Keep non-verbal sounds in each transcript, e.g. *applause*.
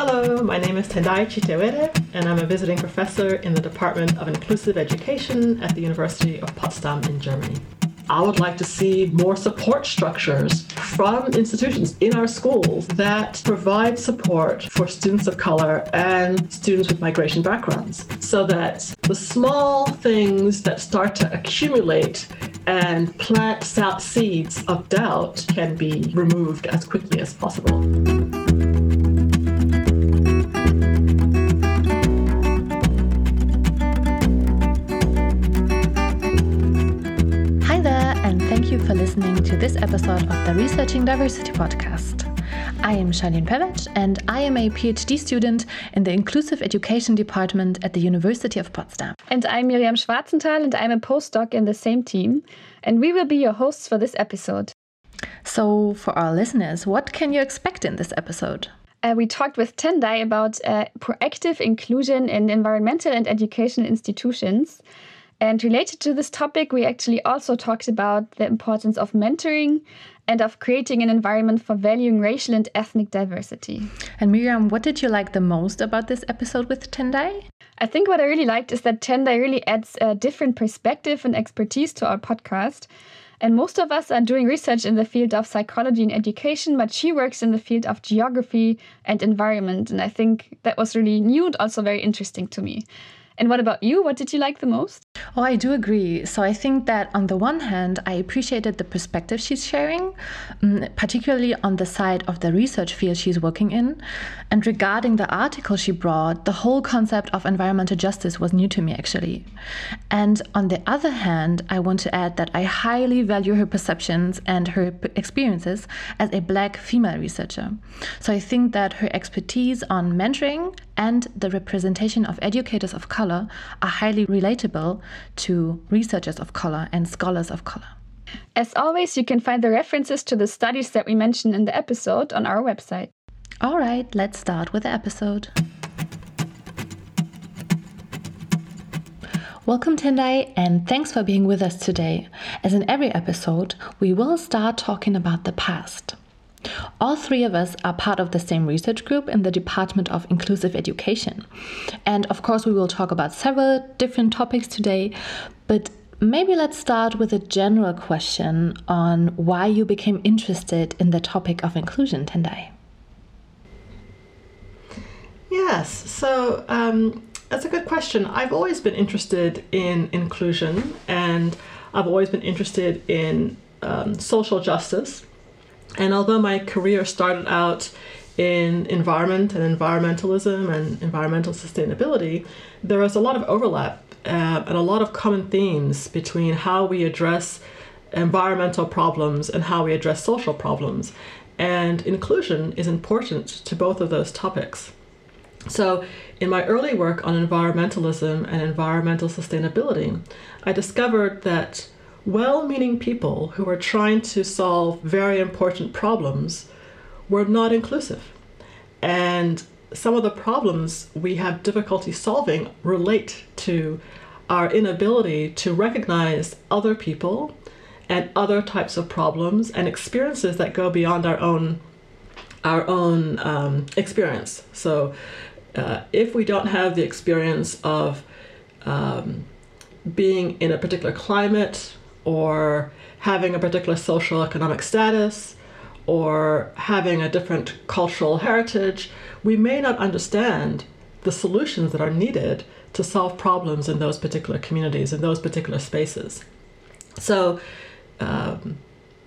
Hello, my name is Tendai Chitewere, and I'm a visiting professor in the Department of Inclusive Education at the University of Potsdam in Germany. I would like to see more support structures from institutions in our schools that provide support for students of color and students with migration backgrounds so that the small things that start to accumulate and plant seeds of doubt can be removed as quickly as possible. Episode of the Researching Diversity podcast. I am Charlene Pevetsch and I am a PhD student in the Inclusive Education Department at the University of Potsdam. And I'm Miriam Schwarzenthal and I'm a postdoc in the same team. And we will be your hosts for this episode. So, for our listeners, what can you expect in this episode? Uh, we talked with Tendai about uh, proactive inclusion in environmental and educational institutions. And related to this topic, we actually also talked about the importance of mentoring and of creating an environment for valuing racial and ethnic diversity. And Miriam, what did you like the most about this episode with Tendai? I think what I really liked is that Tendai really adds a different perspective and expertise to our podcast. And most of us are doing research in the field of psychology and education, but she works in the field of geography and environment. And I think that was really new and also very interesting to me. And what about you? What did you like the most? Oh, I do agree. So I think that on the one hand, I appreciated the perspective she's sharing, um, particularly on the side of the research field she's working in. And regarding the article she brought, the whole concept of environmental justice was new to me, actually. And on the other hand, I want to add that I highly value her perceptions and her experiences as a black female researcher. So I think that her expertise on mentoring and the representation of educators of color are highly relatable to researchers of color and scholars of color. As always, you can find the references to the studies that we mentioned in the episode on our website. All right, let's start with the episode. Welcome, Tendai, and thanks for being with us today. As in every episode, we will start talking about the past. All three of us are part of the same research group in the Department of Inclusive Education. And of course, we will talk about several different topics today, but maybe let's start with a general question on why you became interested in the topic of inclusion, Tendai. Yes, so um, that's a good question. I've always been interested in inclusion and I've always been interested in um, social justice and although my career started out in environment and environmentalism and environmental sustainability, there was a lot of overlap uh, and a lot of common themes between how we address environmental problems and how we address social problems. And inclusion is important to both of those topics. So, in my early work on environmentalism and environmental sustainability, I discovered that well meaning people who were trying to solve very important problems were not inclusive. And some of the problems we have difficulty solving relate to our inability to recognize other people and other types of problems and experiences that go beyond our own our own um, experience. So, uh, if we don't have the experience of um, being in a particular climate or having a particular social economic status or having a different cultural heritage, we may not understand the solutions that are needed to solve problems in those particular communities, in those particular spaces. So, um,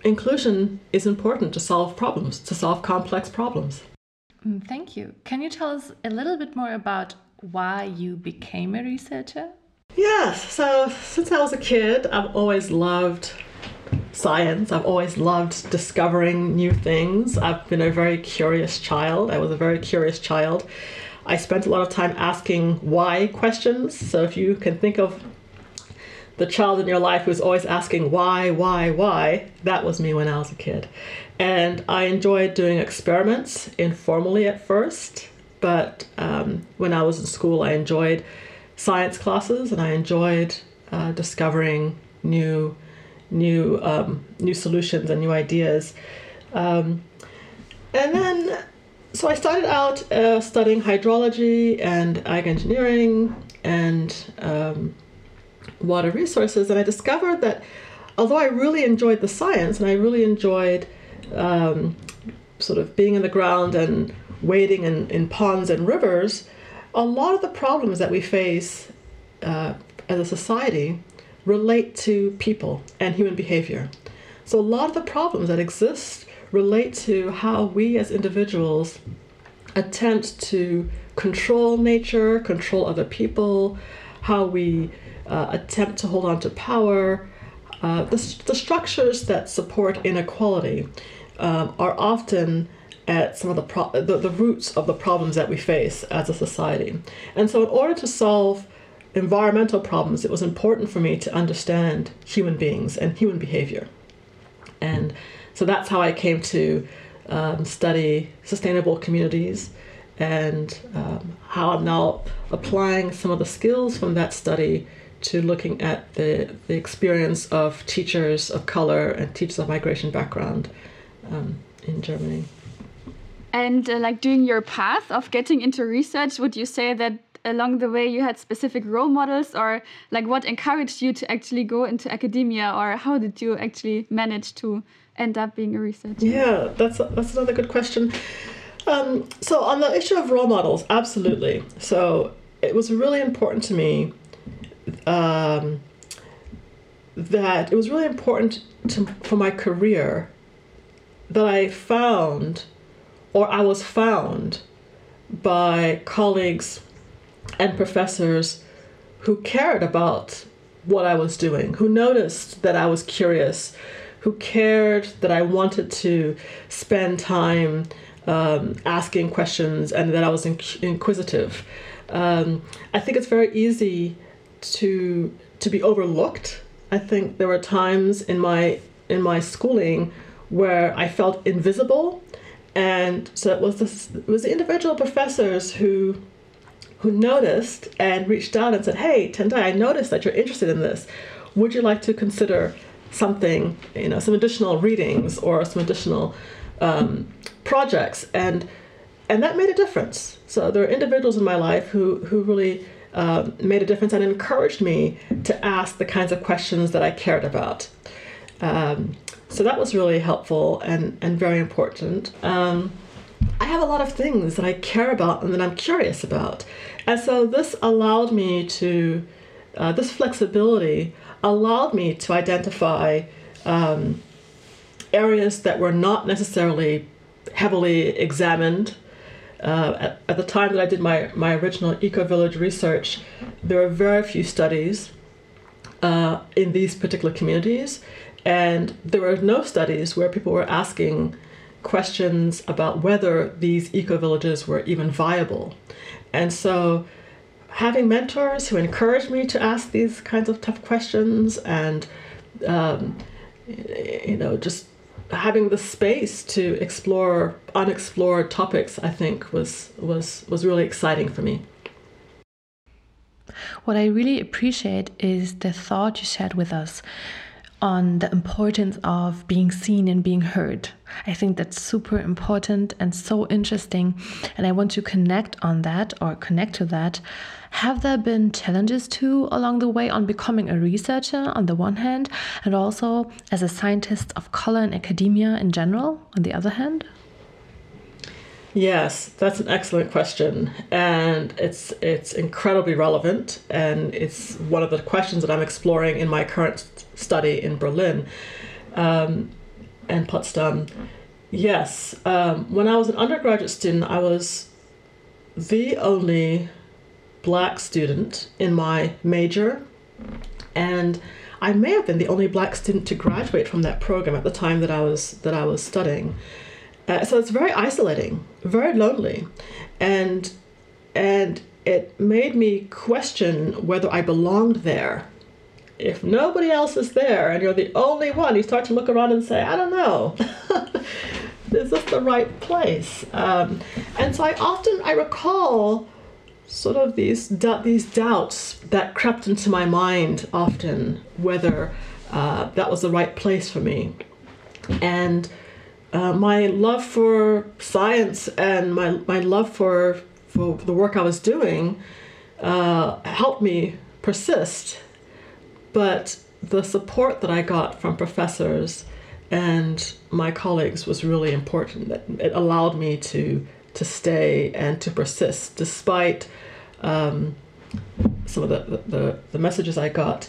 inclusion is important to solve problems, to solve complex problems. Mm, thank you. Can you tell us a little bit more about why you became a researcher? Yes, so since I was a kid, I've always loved science. I've always loved discovering new things. I've been a very curious child. I was a very curious child. I spent a lot of time asking why questions. So if you can think of the child in your life who's always asking why, why, why, that was me when I was a kid. And I enjoyed doing experiments informally at first, but um, when I was in school, I enjoyed science classes, and I enjoyed uh, discovering new, new, um, new solutions and new ideas. Um, and then so I started out uh, studying hydrology and ag engineering and um, water resources, and I discovered that although I really enjoyed the science and I really enjoyed um, sort of being in the ground and wading in, in ponds and rivers, a lot of the problems that we face uh, as a society relate to people and human behavior. So a lot of the problems that exist relate to how we as individuals attempt to control nature, control other people, how we uh, attempt to hold on to power. Uh, the, the structures that support inequality um, are often at some of the, pro- the, the roots of the problems that we face as a society. And so, in order to solve environmental problems, it was important for me to understand human beings and human behavior. And so that's how I came to um, study sustainable communities and um, how I'm now applying some of the skills from that study to looking at the, the experience of teachers of color and teachers of migration background um, in Germany. And uh, like doing your path of getting into research, would you say that along the way you had specific role models or like what encouraged you to actually go into academia or how did you actually manage to end up being a researcher? Yeah, that's that's another good question. Um, so on the issue of role models, absolutely. So it was really important to me um, that it was really important to, for my career that I found or I was found by colleagues and professors who cared about what I was doing, who noticed that I was curious, who cared that I wanted to spend time um, asking questions and that I was inc- inquisitive. Um, I think it's very easy to to be overlooked. I think there were times in my in my schooling where I felt invisible, and so it was this it was the individual professors who who noticed and reached out and said, "Hey, Tendai, I noticed that you're interested in this. Would you like to consider something, you know, some additional readings or some additional um, projects?" And and that made a difference. So there are individuals in my life who who really um, made a difference and encouraged me to ask the kinds of questions that I cared about. Um, so that was really helpful and, and very important. Um, I have a lot of things that I care about and that I'm curious about. And so this allowed me to, uh, this flexibility allowed me to identify um, areas that were not necessarily heavily examined. Uh, at, at, the time that I did my, my original Eco Village research, there were very few studies uh, in these particular communities, and there were no studies where people were asking questions about whether these eco villages were even viable. And so, having mentors who encouraged me to ask these kinds of tough questions and, um, you know, just having the space to explore unexplored topics, I think was was was really exciting for me. What I really appreciate is the thought you shared with us on the importance of being seen and being heard. I think that's super important and so interesting. And I want to connect on that or connect to that. Have there been challenges too along the way on becoming a researcher on the one hand, and also as a scientist of color in academia in general on the other hand? Yes, that's an excellent question, and it's it's incredibly relevant, and it's one of the questions that I'm exploring in my current study in Berlin um, and Potsdam. Yes, um, when I was an undergraduate student, I was the only black student in my major, and I may have been the only black student to graduate from that program at the time that I was that I was studying. Uh, so it's very isolating, very lonely, and and it made me question whether I belonged there. If nobody else is there and you're the only one, you start to look around and say, I don't know, *laughs* is this the right place? Um, and so I often I recall sort of these these doubts that crept into my mind often whether uh, that was the right place for me, and uh, my love for science and my, my love for, for the work I was doing uh, helped me persist. But the support that I got from professors and my colleagues was really important. It allowed me to to stay and to persist despite um, some of the, the, the, messages I got.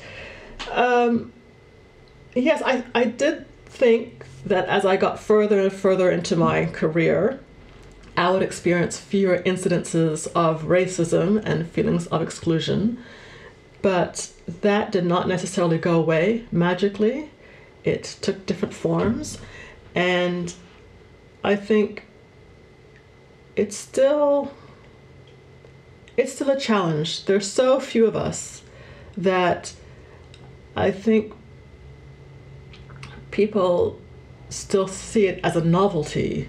Um, yes, I, I did think that as I got further and further into my career, I would experience fewer incidences of racism and feelings of exclusion. But that did not necessarily go away magically. It took different forms. And I think it's still it's still a challenge. There's so few of us that I think people still see it as a novelty.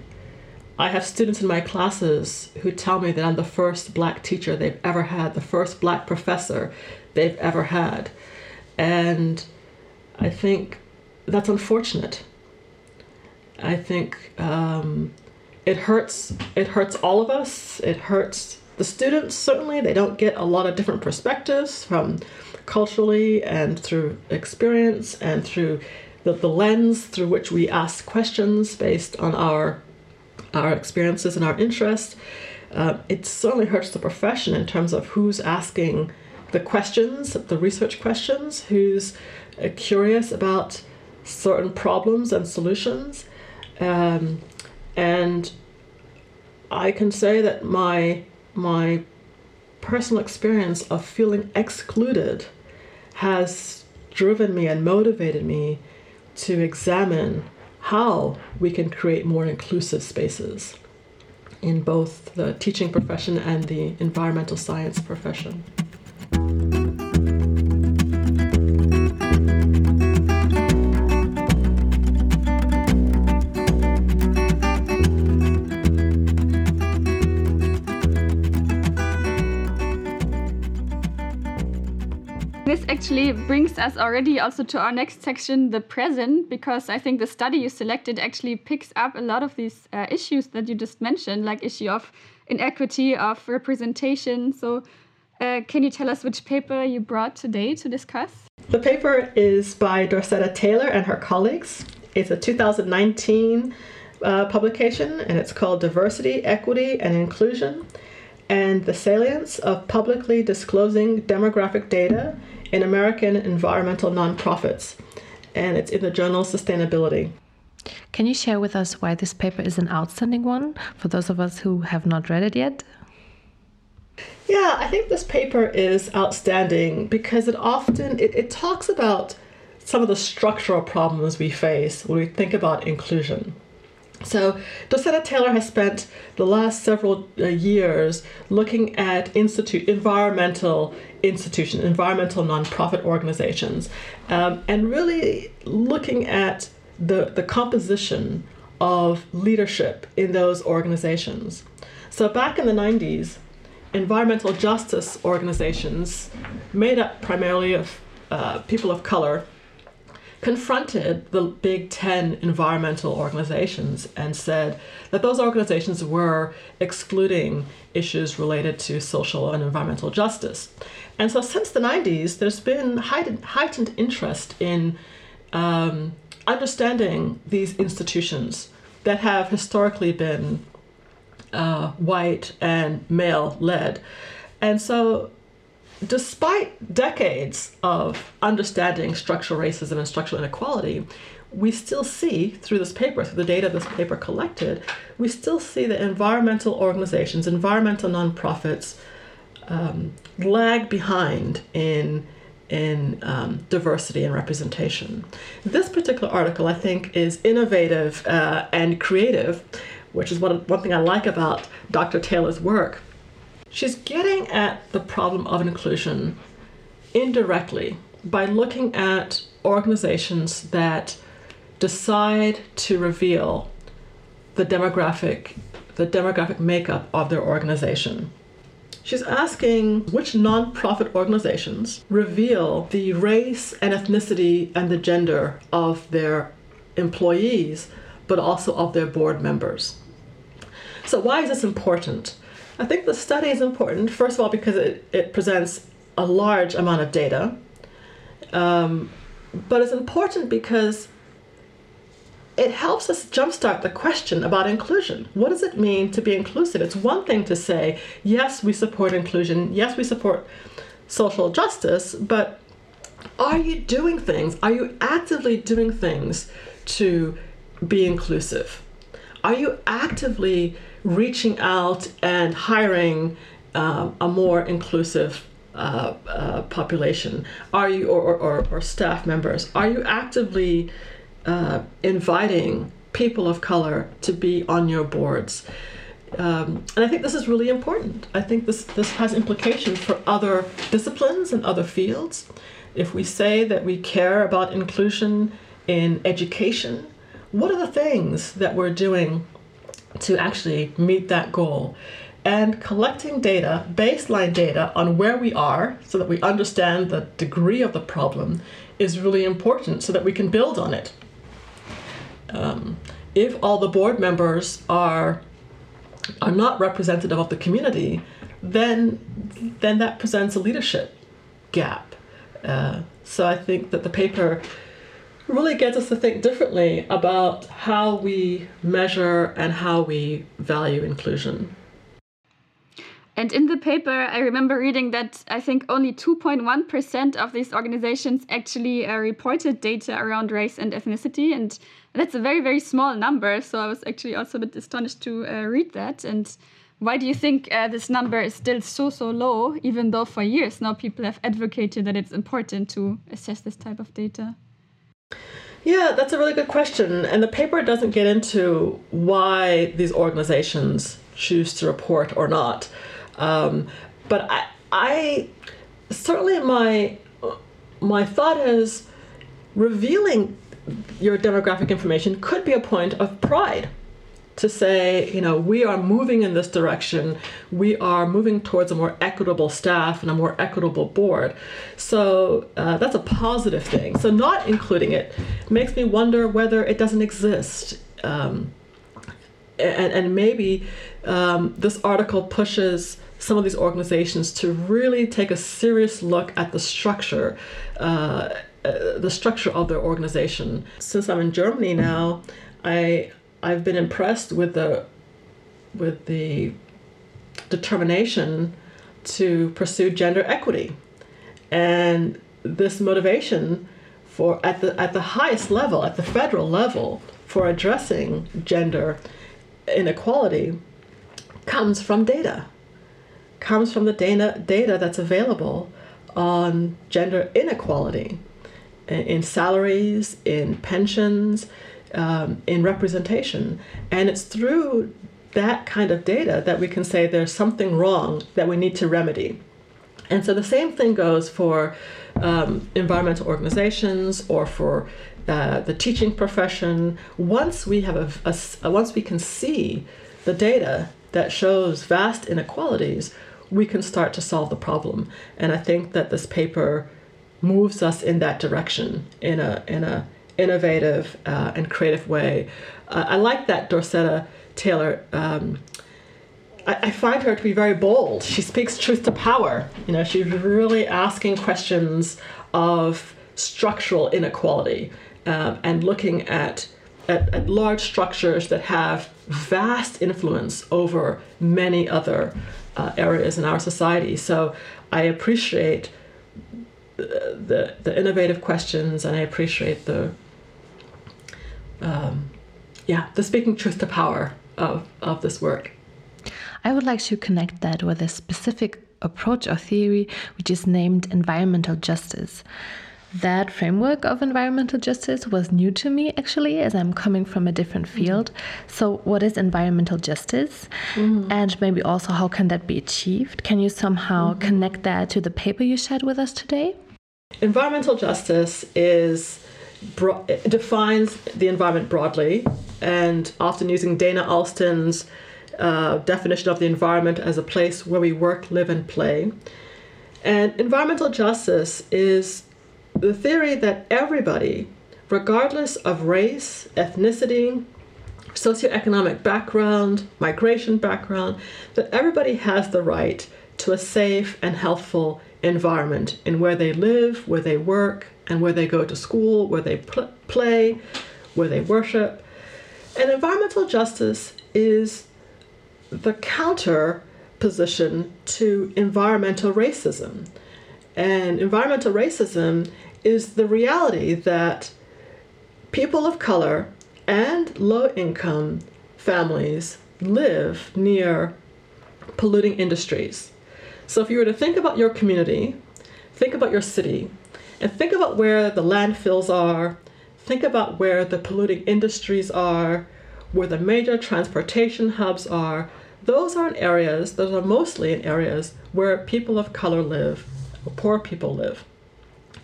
I have students in my classes who tell me that I'm the first black teacher they've ever had, the first black professor they've ever had. And I think that's unfortunate. I think um, it hurts. It hurts all of us. It hurts the students certainly. They don't get a lot of different perspectives from culturally and through experience and through the, the lens through which we ask questions based on our our experiences and our interests. Uh, it certainly hurts the profession in terms of who's asking the questions, the research questions, who's uh, curious about certain problems and solutions. Um, and I can say that my my personal experience of feeling excluded has driven me and motivated me to examine how we can create more inclusive spaces in both the teaching profession and the environmental science profession. Actually brings us already also to our next section, the present, because I think the study you selected actually picks up a lot of these uh, issues that you just mentioned, like issue of inequity, of representation. So uh, can you tell us which paper you brought today to discuss? The paper is by Dorceta Taylor and her colleagues. It's a 2019 uh, publication and it's called Diversity, Equity, and Inclusion and the Salience of Publicly Disclosing Demographic Data in American environmental nonprofits, and it's in the journal Sustainability. Can you share with us why this paper is an outstanding one for those of us who have not read it yet? Yeah, I think this paper is outstanding because it often it, it talks about some of the structural problems we face when we think about inclusion. So, Dorceta Taylor has spent the last several uh, years looking at institute environmental institutions, environmental nonprofit organizations, um, and really looking at the, the composition of leadership in those organizations. So, back in the 90s, environmental justice organizations, made up primarily of uh, people of color, confronted the big 10 environmental organizations and said that those organizations were excluding issues related to social and environmental justice. And so, since the 90s, there's been heightened, heightened interest in um, understanding these institutions that have historically been uh, white and male led. And so, despite decades of understanding structural racism and structural inequality, we still see through this paper, through the data this paper collected, we still see that environmental organizations, environmental nonprofits, um, lag behind in in um, diversity and representation. This particular article, I think, is innovative uh, and creative, which is one, one thing I like about Dr. Taylor's work She's getting at the problem of inclusion indirectly by looking at organizations that decide to reveal the demographic the demographic makeup of their organization. She's asking which nonprofit organizations reveal the race and ethnicity and the gender of their employees but also of their board members. So, why is this important? I think the study is important, first of all, because it, it presents a large amount of data. Um, but it's important because it helps us jumpstart the question about inclusion. What does it mean to be inclusive? It's one thing to say, yes, we support inclusion, yes, we support social justice, but are you doing things? Are you actively doing things to be inclusive? Are you actively reaching out and hiring uh, a more inclusive uh, uh, population? Are you, or, or, or, staff members, are you actively uh, inviting people of color to be on your boards? Um, and I think this is really important. I think this, this has implications for other disciplines and other fields. If we say that we care about inclusion in education, what are the things that we're doing to actually meet that goal? And collecting data, baseline data on where we are so that we understand the degree of the problem is really important so that we can build on it. Um, if all the board members are are not representative of the community, then then that presents a leadership gap. Uh, so I think that the paper really gets us to think differently about how we measure and how we value inclusion. And in the paper, I remember reading that I think only 2.1% of these organizations actually uh, reported data around race and ethnicity. And that's a very, very small number. So I was actually also a bit astonished to uh, read that. And why do you think uh, this number is still so, so low, even though for years now people have advocated that it's important to assess this type of data? Yeah, that's a really good question. And the paper doesn't get into why these organizations choose to report or not. Um, but I, I certainly my my thought is revealing your demographic information could be a point of pride to say, you know, we are moving in this direction. We are moving towards a more equitable staff and a more equitable board. So uh, that's a positive thing. So not including it makes me wonder whether it doesn't exist. Um, and, and maybe um, this article pushes some of these organizations to really take a serious look at the structure, uh, uh, the structure of their organization. Since I'm in Germany now, I I've been impressed with the with the determination to pursue gender equity, and this motivation for at the at the highest level, at the federal level, for addressing gender inequality comes from data, comes from the data, data that's available on gender inequality in salaries, in pensions, um, in representation. And it's through that kind of data that we can say there's something wrong that we need to remedy. And so the same thing goes for um, environmental organizations or for uh, the teaching profession. Once we have a, a, a, once we can see the data that shows vast inequalities, we can start to solve the problem. And I think that this paper moves us in that direction in a in a innovative uh, and creative way. Uh, I like that Dorceta Taylor. Um, I, I, find her to be very bold. She speaks truth to power. You know, she's really asking questions of structural inequality um, and looking at, at, at large structures that have vast influence over many other uh, areas in our society. So I appreciate the, the, the innovative questions and I appreciate the um, yeah the speaking truth to power of, of this work. I would like to connect that with a specific approach or theory which is named environmental justice. That framework of environmental justice was new to me actually, as I'm coming from a different mm-hmm. field. Mm-hmm. So, what is environmental justice? Mm-hmm. And maybe also, how can that be achieved? Can you somehow mm-hmm. connect that to the paper you shared with us today? Environmental justice is bro- defines the environment broadly, and often using Dana Alston's uh, definition of the environment as a place where we work, live, and play. And environmental justice is the theory that everybody, regardless of race, ethnicity, socioeconomic background, migration background, that everybody has the right to a safe and healthful environment in where they live, where they work, and where they go to school, where they pl- play, where they worship. And environmental justice is the counter position to environmental racism. And environmental racism is the reality that people of color and low income families live near polluting industries. So if you were to think about your community, think about your city, and think about where the landfills are, think about where the polluting industries are, where the major transportation hubs are, those are in areas, those are mostly in areas where people of color live, or poor people live.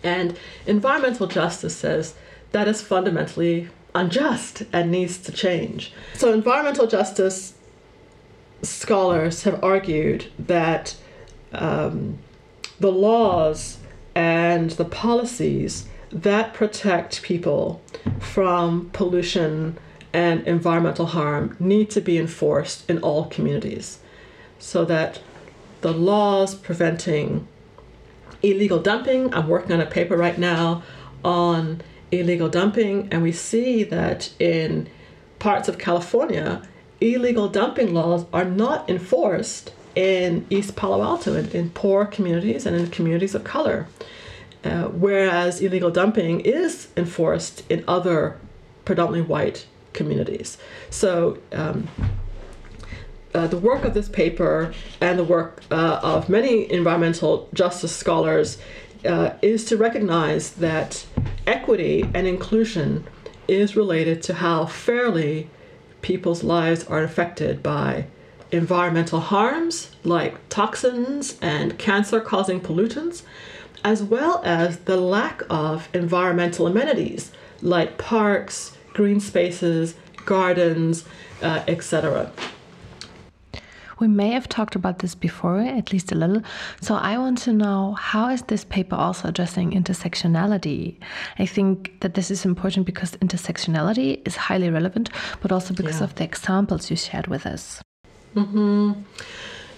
And environmental justice says that is fundamentally unjust and needs to change. So, environmental justice scholars have argued that um, the laws and the policies that protect people from pollution and environmental harm need to be enforced in all communities so that the laws preventing illegal dumping, I'm working on a paper right now on illegal dumping, and we see that in parts of California, illegal dumping laws are not enforced in East Palo Alto, in, in poor communities and in communities of color. Uh, whereas illegal dumping is enforced in other predominantly white communities. So um, uh, the work of this paper and the work uh, of many environmental justice scholars uh, is to recognize that equity and inclusion is related to how fairly people's lives are affected by environmental harms like toxins and cancer causing pollutants, as well as the lack of environmental amenities like parks, green spaces, gardens, uh, etc. We may have talked about this before, at least a little. So I want to know how is this paper also addressing intersectionality? I think that this is important because intersectionality is highly relevant, but also because yeah. of the examples you shared with us. Mm-hmm.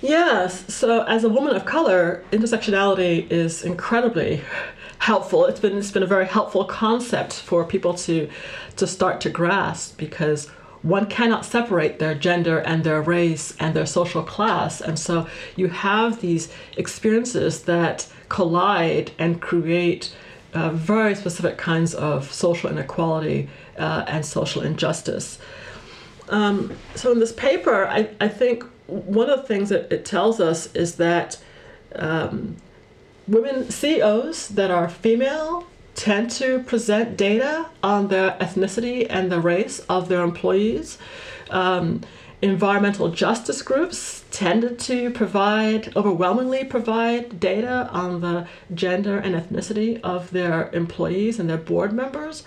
Yes. So as a woman of color, intersectionality is incredibly helpful. It's been it's been a very helpful concept for people to to start to grasp because one cannot separate their gender and their race and their social class. And so you have these experiences that collide and create uh, very specific kinds of social inequality uh, and social injustice. Um, so in this paper, I, I think one of the things that it tells us is that um, women CEOs that are female tend to present data on the ethnicity and the race of their employees. Um, environmental justice groups tended to provide, overwhelmingly provide data on the gender and ethnicity of their employees and their board members.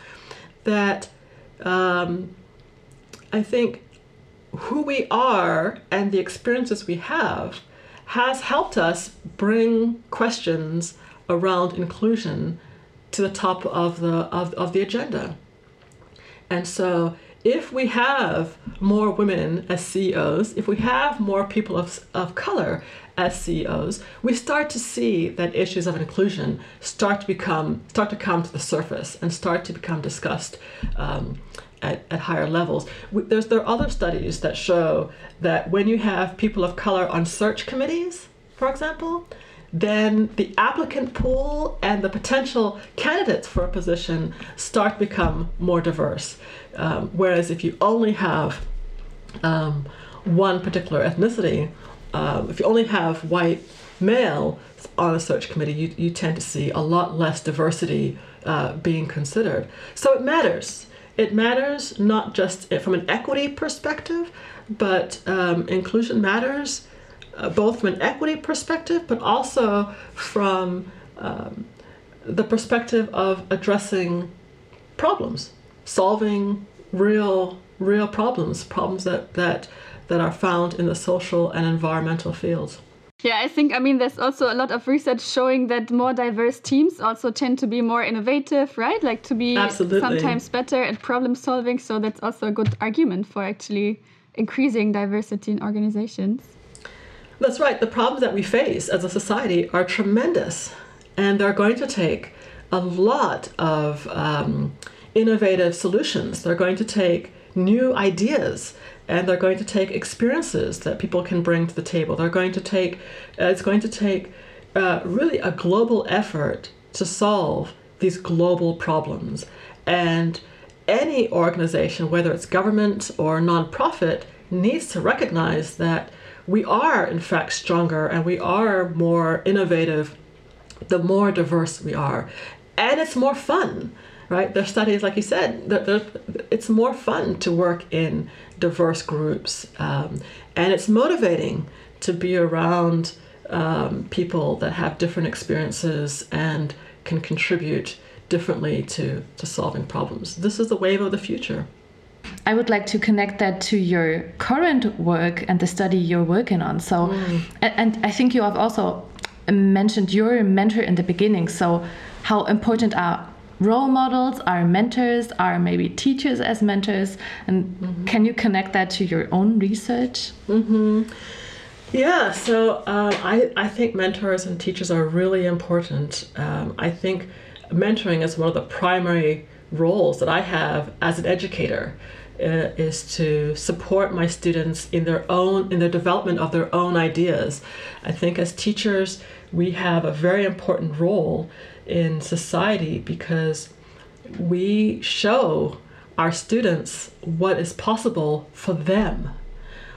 That um, I think who we are and the experiences we have has helped us bring questions around inclusion to the top of the of, of the agenda. And so if we have more women as CEOs, if we have more people of, of color as CEOs, we start to see that issues of inclusion start to become start to come to the surface and start to become discussed um, at, at higher levels. There's there are other studies that show that when you have people of color on search committees, for example, then the applicant pool and the potential candidates for a position start to become more diverse. Um, whereas if you only have um, one particular ethnicity, um, if you only have white male on a search committee, you, you tend to see a lot less diversity uh, being considered. So it matters. It matters not just from an equity perspective, but um, inclusion matters uh, both from an equity perspective, but also from um, the perspective of addressing problems, solving real real problems, problems that that that are found in the social and environmental fields. Yeah, I think, I mean, there's also a lot of research showing that more diverse teams also tend to be more innovative, right? Like to be Absolutely. sometimes better at problem solving. So that's also a good argument for actually increasing diversity in organizations. That's right. The problems that we face as a society are tremendous, and they're going to take a lot of um, innovative solutions. They're going to take new ideas and they're going to take experiences that people can bring to the table. They're going to take, uh, it's going to take uh, really a global effort to solve these global problems. And any organization, whether it's government or nonprofit, needs to recognize that we are, in fact, stronger and we are more innovative the more diverse we are. And it's more fun right? There's studies, like you said, that it's more fun to work in diverse groups, um, and it's motivating to be around um, people that have different experiences and can contribute differently to, to solving problems. This is the wave of the future. I would like to connect that to your current work and the study you're working on. So, mm. and, and I think you have also mentioned your mentor in the beginning. So, how important are role models, our mentors, our maybe teachers as mentors, and mm -hmm. can you connect that to your own research? Mm -hmm. Yeah, so um, I, I think mentors and teachers are really important. Um, I think mentoring is one of the primary roles that I have as an educator. Uh, is to support my students in their own in the development of their own ideas. I think as teachers we have a very important role in society because we show our students what is possible for them,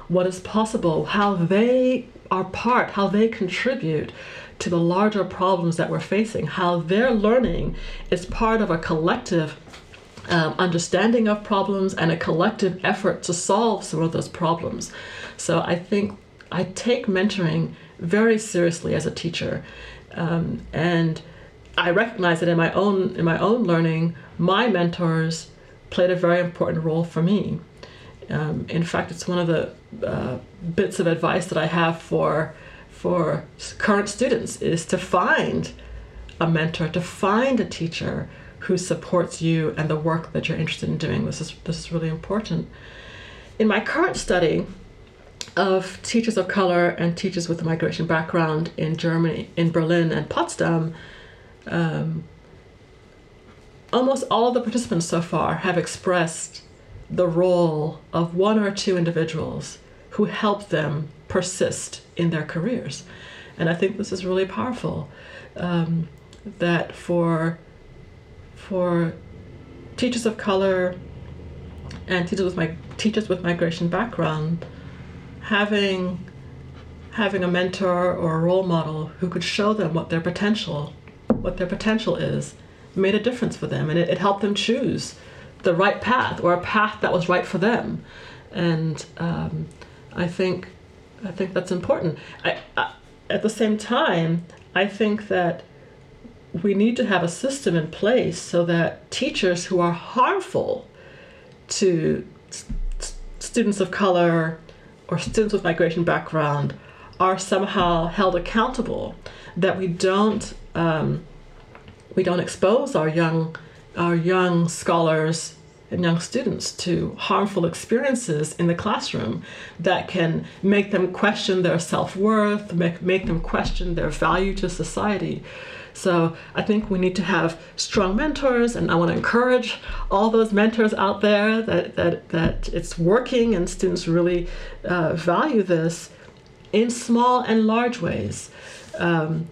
what is possible, how they are part, how they contribute to the larger problems that we're facing, how their learning is part of a collective um, understanding of problems and a collective effort to solve some of those problems. So I think I take mentoring very seriously as a teacher. Um, and I recognize that in my own in my own learning, my mentors played a very important role for me. Um, in fact, it's one of the uh, bits of advice that I have for for current students is to find a mentor, to find a teacher who supports you and the work that you're interested in doing. This is this is really important. In my current study of teachers of color and teachers with a migration background in Germany, in Berlin and Potsdam, um, almost all of the participants so far have expressed the role of one or two individuals who help them persist in their careers. And I think this is really powerful. Um, that for for teachers of color and teachers with my teachers with migration background, having having a mentor or a role model who could show them what their potential what their potential is made a difference for them and it, it helped them choose the right path or a path that was right for them. And um, I think I think that's important. I, I, at the same time I think that we need to have a system in place so that teachers who are harmful to students of color or students with migration background are somehow held accountable that we don't um, we don't expose our young our young scholars and young students to harmful experiences in the classroom that can make them question their self-worth make, make them question their value to society so I think we need to have strong mentors, and I want to encourage all those mentors out there that that, that it's working and students really uh, value this in small and large ways. Um,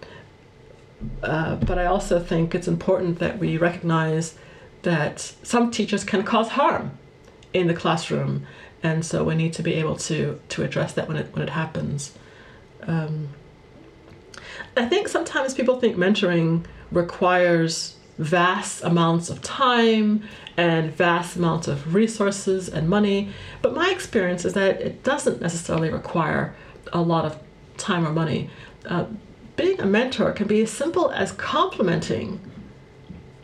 uh, but I also think it's important that we recognize that some teachers can cause harm in the classroom, and so we need to be able to to address that when it when it happens. Um, I think sometimes people think mentoring requires vast amounts of time and vast amounts of resources and money, but my experience is that it doesn't necessarily require a lot of time or money. Uh, being a mentor can be as simple as complimenting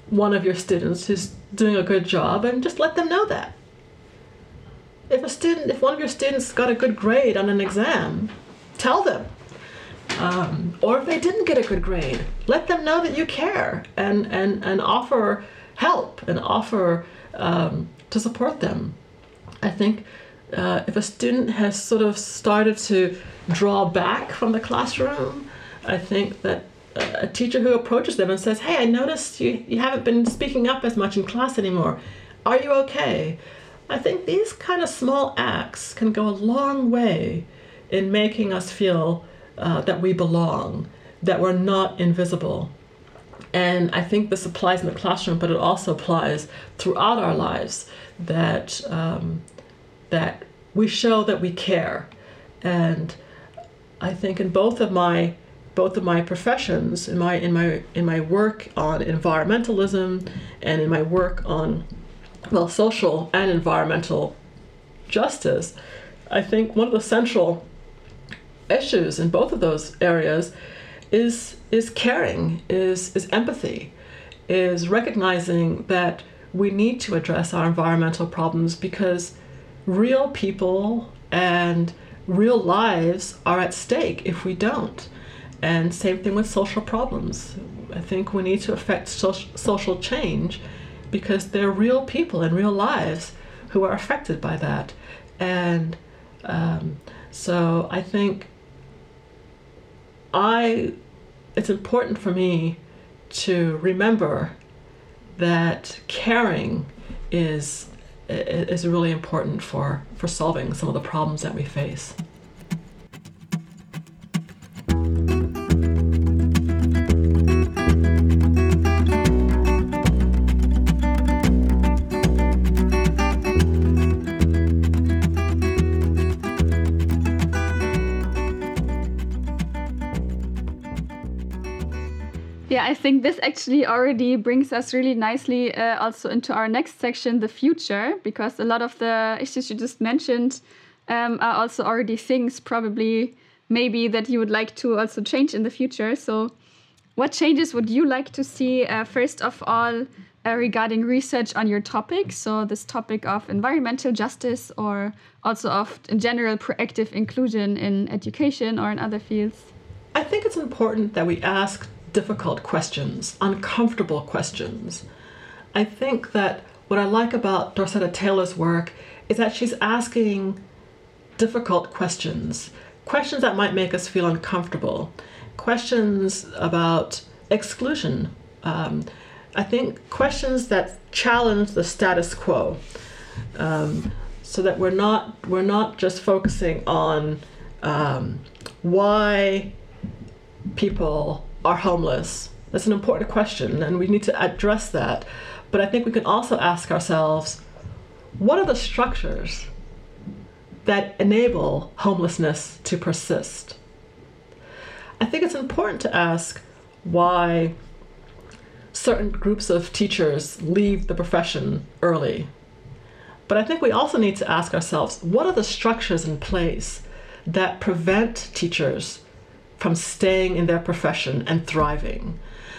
one of your students who's doing a good job and just let them know that. If a student, if one of your students got a good grade on an exam, tell them. Um, or if they didn't get a good grade, let them know that you care and, and, and offer help and offer um, to support them. I think uh, if a student has sort of started to draw back from the classroom, I think that a teacher who approaches them and says, Hey, I noticed you, you haven't been speaking up as much in class anymore. Are you okay? I think these kind of small acts can go a long way in making us feel uh, that we belong, that we're not invisible. And I think this applies in the classroom, but it also applies throughout our lives that um, that we show that we care. And I think in both of my both of my professions, in my in my in my work on environmentalism and in my work on well social and environmental justice, I think one of the central issues in both of those areas is is caring, is is empathy, is recognizing that we need to address our environmental problems because real people and real lives are at stake if we don't. And same thing with social problems. I think we need to affect social change because they're real people and real lives who are affected by that. And um, so I think I, it's important for me to remember that caring is is really important for, for solving some of the problems that we face. Yeah, I think this actually already brings us really nicely uh, also into our next section, the future, because a lot of the issues you just mentioned um, are also already things probably maybe that you would like to also change in the future. So, what changes would you like to see, uh, first of all, uh, regarding research on your topic? So, this topic of environmental justice, or also of, in general, proactive inclusion in education or in other fields? I think it's important that we ask difficult questions, uncomfortable questions. I think that what I like about Dorceta Taylor's work is that she's asking difficult questions, questions that might make us feel uncomfortable, questions about exclusion. Um, I think questions that challenge the status quo, um, so that we're not we're not just focusing on um, why people are homeless? That's an important question, and we need to address that. But I think we can also ask ourselves what are the structures that enable homelessness to persist? I think it's important to ask why certain groups of teachers leave the profession early. But I think we also need to ask ourselves what are the structures in place that prevent teachers from staying in their profession and thriving.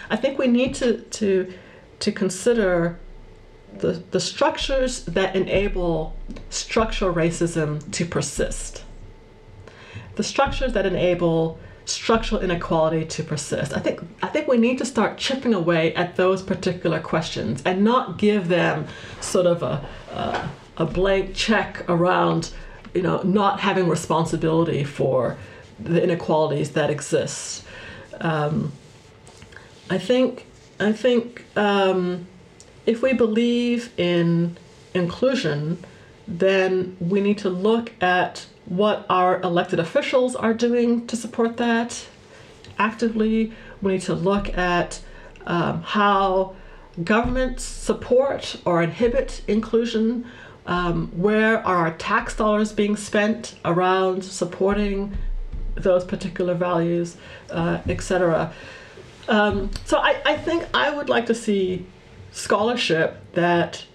I think we need to to to consider the, the structures that enable structural racism to persist. The structures that enable structural inequality to persist. I think I think we need to start chipping away at those particular questions and not give them sort of a a, a blank check around you know not having responsibility for the inequalities that exist. Um, I think I think um, if we believe in inclusion, then we need to look at what our elected officials are doing to support that actively. We need to look at um, how governments support or inhibit inclusion. Um, where are our tax dollars being spent around supporting those particular values, uh, etc. Um, so I, I think I would like to see scholarship that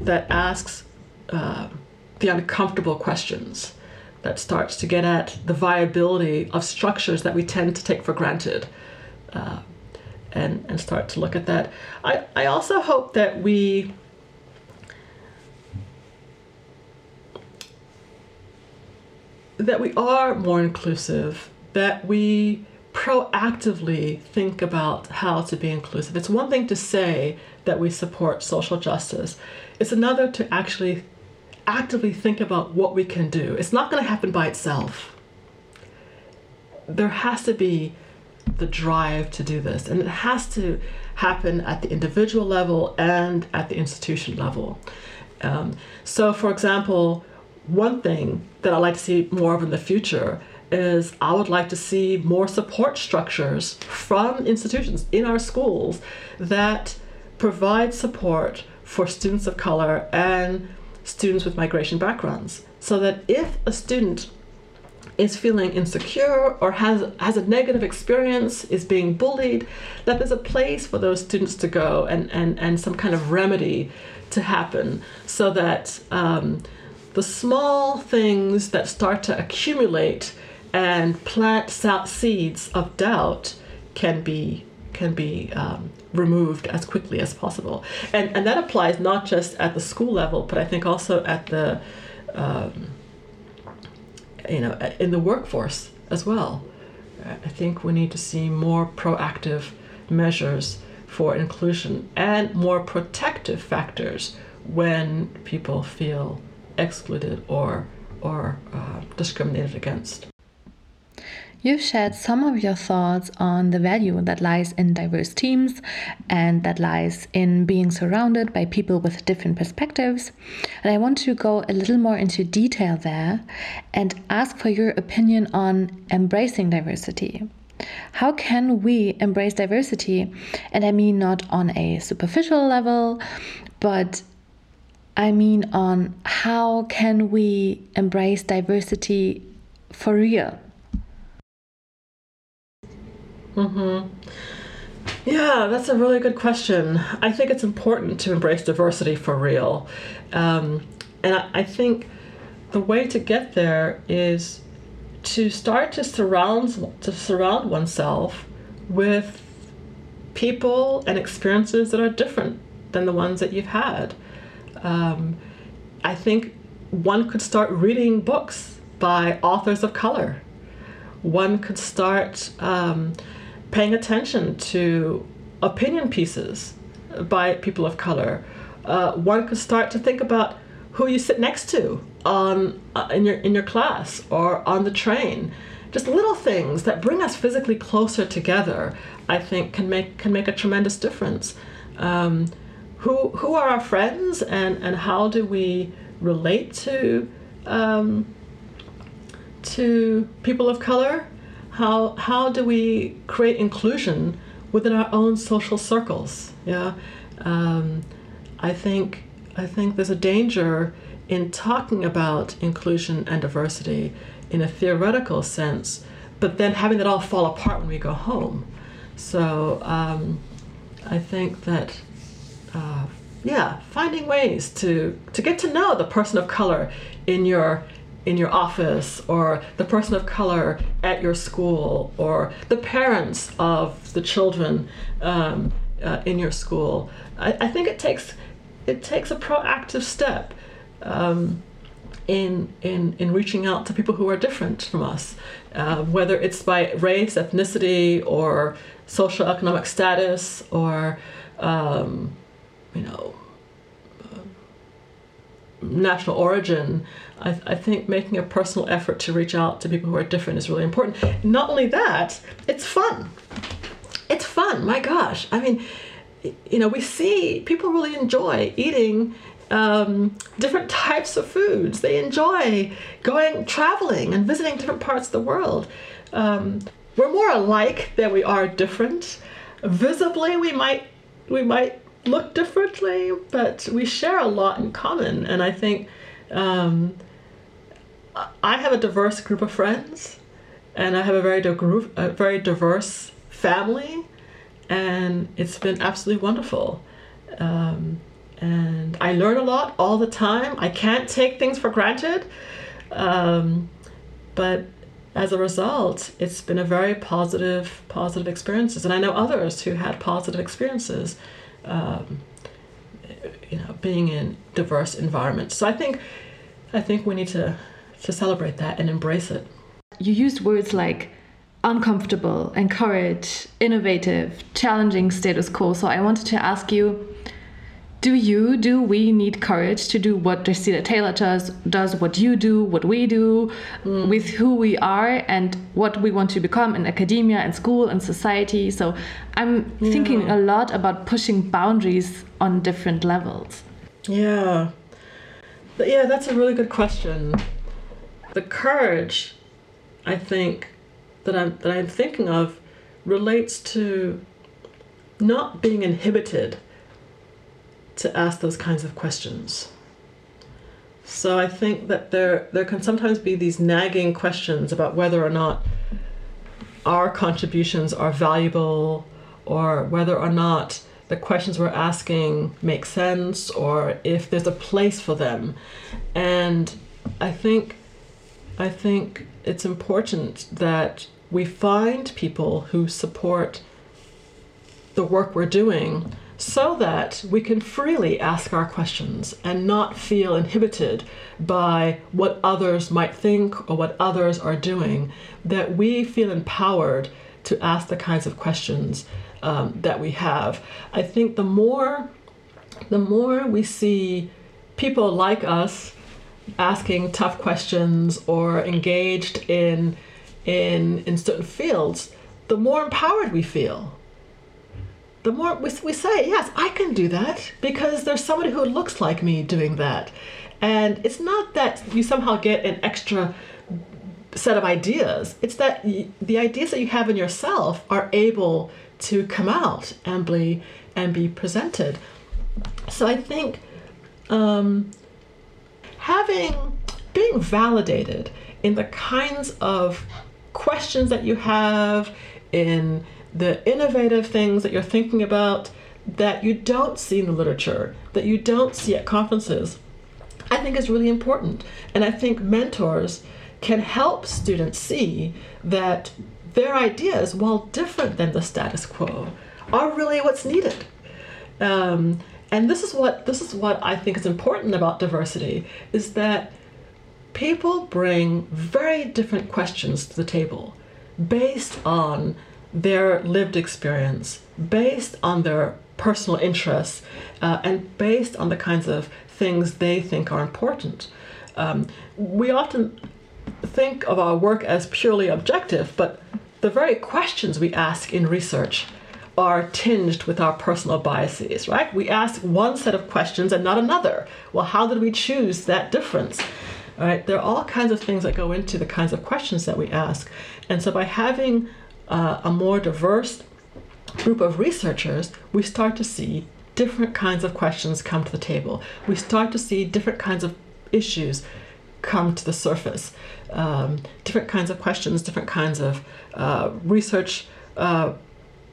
that asks uh, the uncomfortable questions, that starts to get at the viability of structures that we tend to take for granted. Uh, and, and start to look at that. I, I also hope that we that we are more inclusive, that we proactively think about how to be inclusive. It's one thing to say that we support social justice, it's another to actually actively think about what we can do. It's not going to happen by itself. There has to be the drive to do this, and it has to happen at the individual level and at the institution level. Um, so, for example, one thing that I'd like to see more of in the future is I would like to see more support structures from institutions in our schools that provide support for students of color and students with migration backgrounds. So that if a student is feeling insecure or has has a negative experience is being bullied that there's a place for those students to go and and and some kind of remedy to happen so that um, the small things that start to accumulate and plant seeds of doubt can be can be um, removed as quickly as possible. And and that applies not just at the school level but I think also at the um, you know in the workforce as well. I think we need to see more proactive measures for inclusion and more protective factors when people feel excluded or or uh, discriminated against. You've shared some of your thoughts on the value that lies in diverse teams and that lies in being surrounded by people with different perspectives. And I want to go a little more into detail there and ask for your opinion on embracing diversity. How can we embrace diversity? And I mean not on a superficial level, but I mean on how can we embrace diversity for real? Mm-hmm. Yeah, that's a really good question. I think it's important to embrace diversity for real. Um, and I, I think the way to get there is to start to surround to surround oneself with people and experiences that are different than the ones that you've had. Um, I think one could start reading books by authors of color. One could start um, paying attention to opinion pieces by people of color. Uh, one could start to think about who you sit next to on uh, in your in your class or on the train. Just little things that bring us physically closer together, I think, can make can make a tremendous difference. Um, who who are our friends and and how do we relate to um, to people of color? how how do we create inclusion within our own social circles? Yeah, um, I think I think there's a danger in talking about inclusion and diversity in a theoretical sense, but then having it all fall apart when we go home. So um, I think that. Uh, yeah, finding ways to, to get to know the person of color in your in your office or the person of color at your school or the parents of the children um, uh, in your school. I, I, think it takes it takes a proactive step um, in, in in reaching out to people who are different from us, uh, whether it's by race, ethnicity, or social economic status, or um, you know national origin, I, I, think making a personal effort to reach out to people who are different is really important. Not only that, it's fun. It's fun, my gosh. I mean, you know, we see people really enjoy eating um, different types of foods. They enjoy going traveling and visiting different parts of the world. Um, we're more alike than we are different. Visibly, we might we might look differently, but we share a lot in common. And I think um, I have a diverse group of friends, and I have a very group, a very diverse family, and it's been absolutely wonderful. Um, and I learn a lot all the time. I can't take things for granted, um, but as a result, it's been a very positive, positive experiences. And I know others who had positive experiences um, you know, being in diverse environments. So I think, I think we need to to celebrate that and embrace it. You used words like uncomfortable, encourage, innovative, challenging status quo. So I wanted to ask you do you, do we need courage to do what Dorceta Taylor does, does what you do, what we do, mm. with who we are and what we want to become in academia and school and society? So I'm yeah. thinking a lot about pushing boundaries on different levels. Yeah. But yeah, that's a really good question. The courage, I think, that I'm that I'm thinking of relates to not being inhibited to ask those kinds of questions. So I think that there there can sometimes be these nagging questions about whether or not our contributions are valuable or whether or not the questions we're asking make sense or if there's a place for them. And I think I think it's important that we find people who support the work we're doing so that we can freely ask our questions and not feel inhibited by what others might think or what others are doing, that we feel empowered to ask the kinds of questions um, that we have. I think the more the more we see people like us asking tough questions or engaged in in in certain fields, the more empowered we feel the more we, we say, yes, I can do that because there's somebody who looks like me doing that. And it's not that you somehow get an extra set of ideas, it's that the ideas that you have in yourself are able to come out and be, and be presented. So I think um, having, being validated in the kinds of questions that you have, in the innovative things that you're thinking about that you don't see in the literature, that you don't see at conferences, I think is really important. And I think mentors can help students see that their ideas, while different than the status quo, are really what's needed. Um, and this is what this is what I think is important about diversity is that people bring very different questions to the table based on their lived experience based on their personal interests uh, and based on the kinds of things they think are important. Um, we often think of our work as purely objective, but the very questions we ask in research are tinged with our personal biases, right? We ask one set of questions and not another. Well, how did we choose that difference? All right, there are all kinds of things that go into the kinds of questions that we ask. And so by having uh, a more diverse group of researchers, we start to see different kinds of questions come to the table. We start to see different kinds of issues come to the surface, um, different kinds of questions, different kinds of uh, research uh,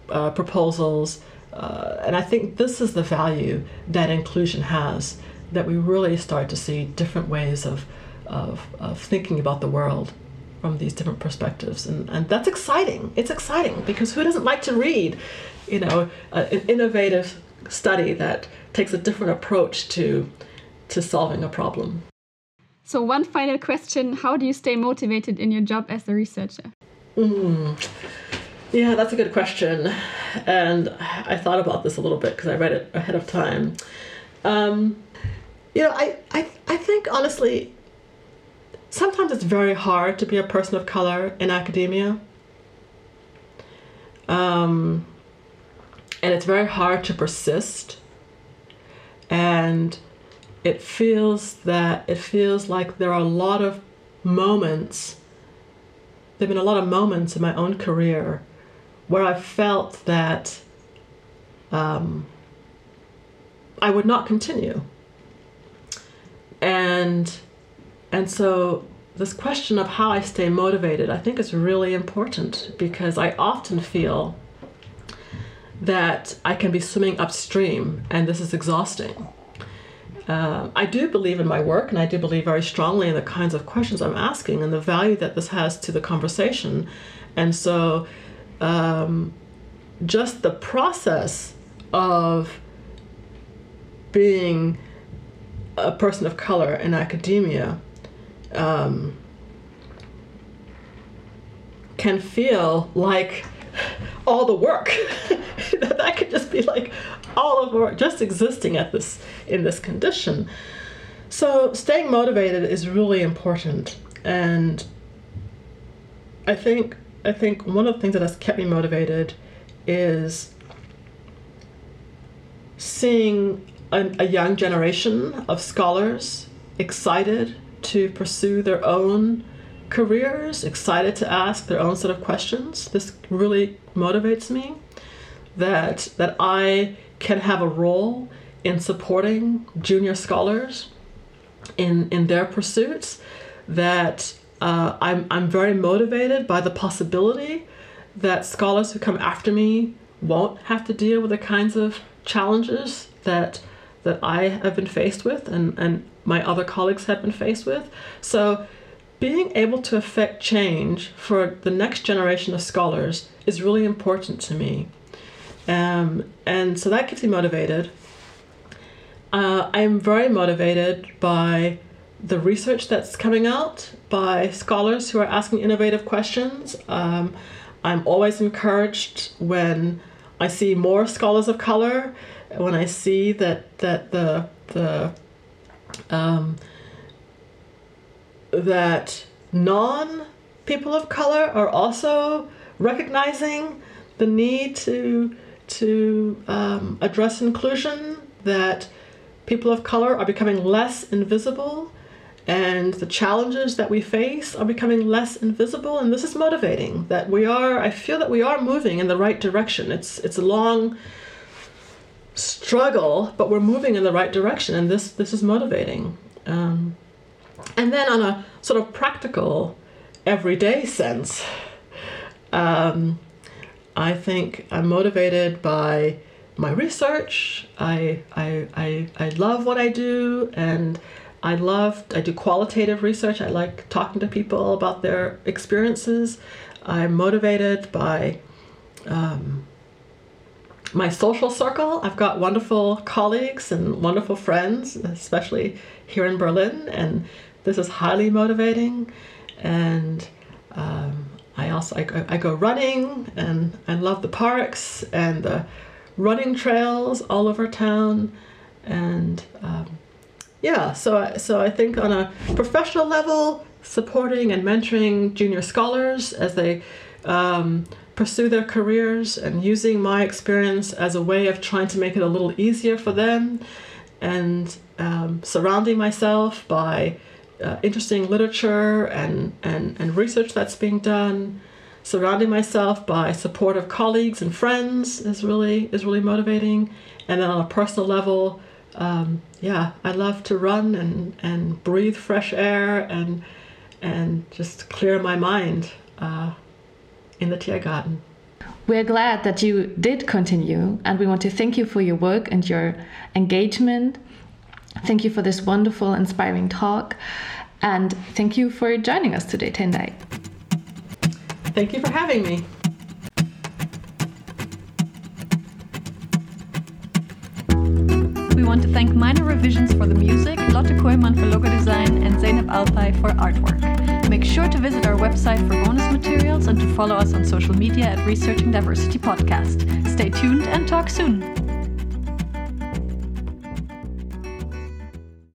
uh, proposals. Uh, and I think this is the value that inclusion has, that we really start to see different ways of, of, of thinking about the world from these different perspectives. And, and that's exciting. It's exciting because who doesn't like to read you know an innovative study that takes a different approach to to solving a problem? So one final question. How do you stay motivated in your job as a researcher? Mm. yeah that's a good question. And i thought about this a little bit because i read it ahead of time. Um, you know I, I i think honestly sometimes it's very hard to be a person of color in academia. Um, and it's very hard to persist. And it feels that it feels like there are a lot of moments. There have been a lot of moments in my own career where I felt that um, I would not continue. And and so, this question of how I stay motivated, I think is really important because I often feel that I can be swimming upstream and this is exhausting. Uh, I do believe in my work and I do believe very strongly in the kinds of questions I'm asking and the value that this has to the conversation. And so, um, just the process of being a person of color in academia um, can feel like all the work. *laughs* that could just be like all of work just existing at this in this condition. So staying motivated is really important and I think I think one of the things that has kept me motivated is seeing a, a young generation of scholars excited to pursue their own careers, excited to ask their own set of questions. This really motivates me that that I can have a role in supporting junior scholars in in their pursuits. That uh, I'm I'm very motivated by the possibility that scholars who come after me won't have to deal with the kinds of challenges that that I have been faced with and, and my other colleagues have been faced with. So being able to affect change for the next generation of scholars is really important to me. Um, and so that keeps me motivated. Uh, I'm very motivated by the research that's coming out by scholars who are asking innovative questions. Um, I'm always encouraged when I see more scholars of color, when I see that that the the um, that non people of color are also recognizing the need to to um, address inclusion that people of color are becoming less invisible and the challenges that we face are becoming less invisible and this is motivating that we are i feel that we are moving in the right direction. It's it's a long struggle but we're moving in the right direction and this this is motivating um, and then on a sort of practical everyday sense um, i think i'm motivated by my research I, I i i love what i do and I love, I do qualitative research. I like talking to people about their experiences. I'm motivated by um, my social circle. I've got wonderful colleagues and wonderful friends, especially here in Berlin, and this is highly motivating. And um, I also I, I go running, and I love the parks and the running trails all over town, and um, yeah, so so I think on a professional level, supporting and mentoring junior scholars as they um, pursue their careers and using my experience as a way of trying to make it a little easier for them, and um, surrounding myself by uh, interesting literature and, and, and research that's being done. Surrounding myself by supportive colleagues and friends is really is really motivating, and then on a personal level um, yeah, I love to run and, and breathe fresh air and and just clear my mind uh, in the Tiergarten. We're glad that you did continue, and we want to thank you for your work and your engagement. Thank you for this wonderful, inspiring talk, and thank you for joining us today, Tendai. Thank you for having me. Want to thank Minor Revisions for the music, Lotte Koeman for logo design, and Zainab Alpai for artwork. Make sure to visit our website for bonus materials and to follow us on social media at Researching Diversity Podcast. Stay tuned and talk soon.